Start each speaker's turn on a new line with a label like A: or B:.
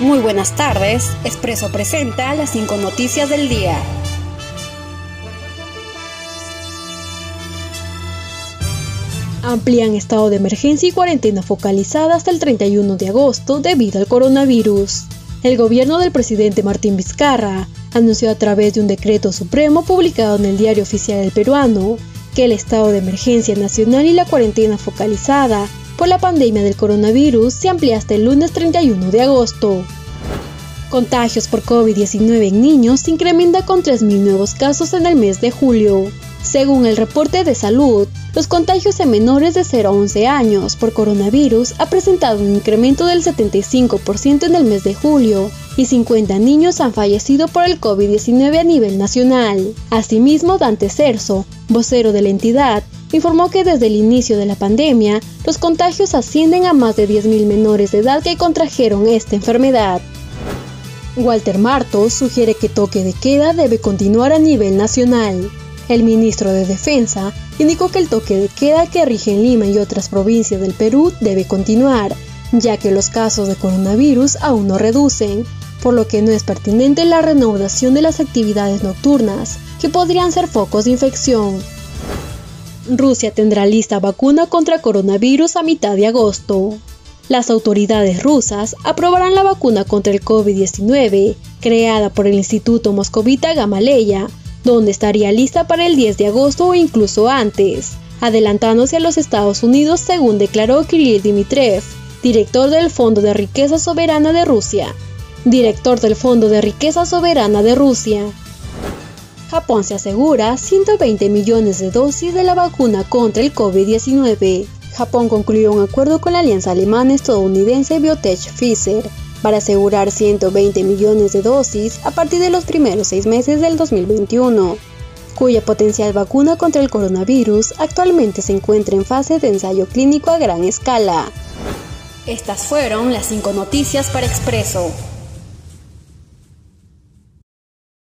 A: Muy buenas tardes. Expreso presenta las cinco noticias del día.
B: Amplían estado de emergencia y cuarentena focalizada hasta el 31 de agosto debido al coronavirus. El gobierno del presidente Martín Vizcarra anunció a través de un decreto supremo publicado en el Diario Oficial del Peruano que el estado de emergencia nacional y la cuarentena focalizada por la pandemia del coronavirus se amplía hasta el lunes 31 de agosto. Contagios por COVID-19 en niños se incrementa con 3.000 nuevos casos en el mes de julio. Según el reporte de salud, los contagios en menores de 0 a 11 años por coronavirus ha presentado un incremento del 75% en el mes de julio y 50 niños han fallecido por el COVID-19 a nivel nacional. Asimismo, Dante Cerso, vocero de la entidad, informó que desde el inicio de la pandemia, los contagios ascienden a más de 10.000 menores de edad que contrajeron esta enfermedad. Walter Martos sugiere que toque de queda debe continuar a nivel nacional. El ministro de Defensa indicó que el toque de queda que rige en Lima y otras provincias del Perú debe continuar, ya que los casos de coronavirus aún no reducen, por lo que no es pertinente la reanudación de las actividades nocturnas, que podrían ser focos de infección. Rusia tendrá lista vacuna contra coronavirus a mitad de agosto. Las autoridades rusas aprobarán la vacuna contra el COVID-19, creada por el Instituto Moscovita Gamaleya, donde estaría lista para el 10 de agosto o incluso antes, adelantándose a los Estados Unidos según declaró Kirill Dmitriev, director del Fondo de Riqueza Soberana de Rusia. Director del Fondo de Riqueza Soberana de Rusia. Japón se asegura 120 millones de dosis de la vacuna contra el COVID-19. Japón concluyó un acuerdo con la alianza alemana estadounidense Biotech Pfizer para asegurar 120 millones de dosis a partir de los primeros seis meses del 2021, cuya potencial vacuna contra el coronavirus actualmente se encuentra en fase de ensayo clínico a gran escala.
A: Estas fueron las cinco noticias para Expreso.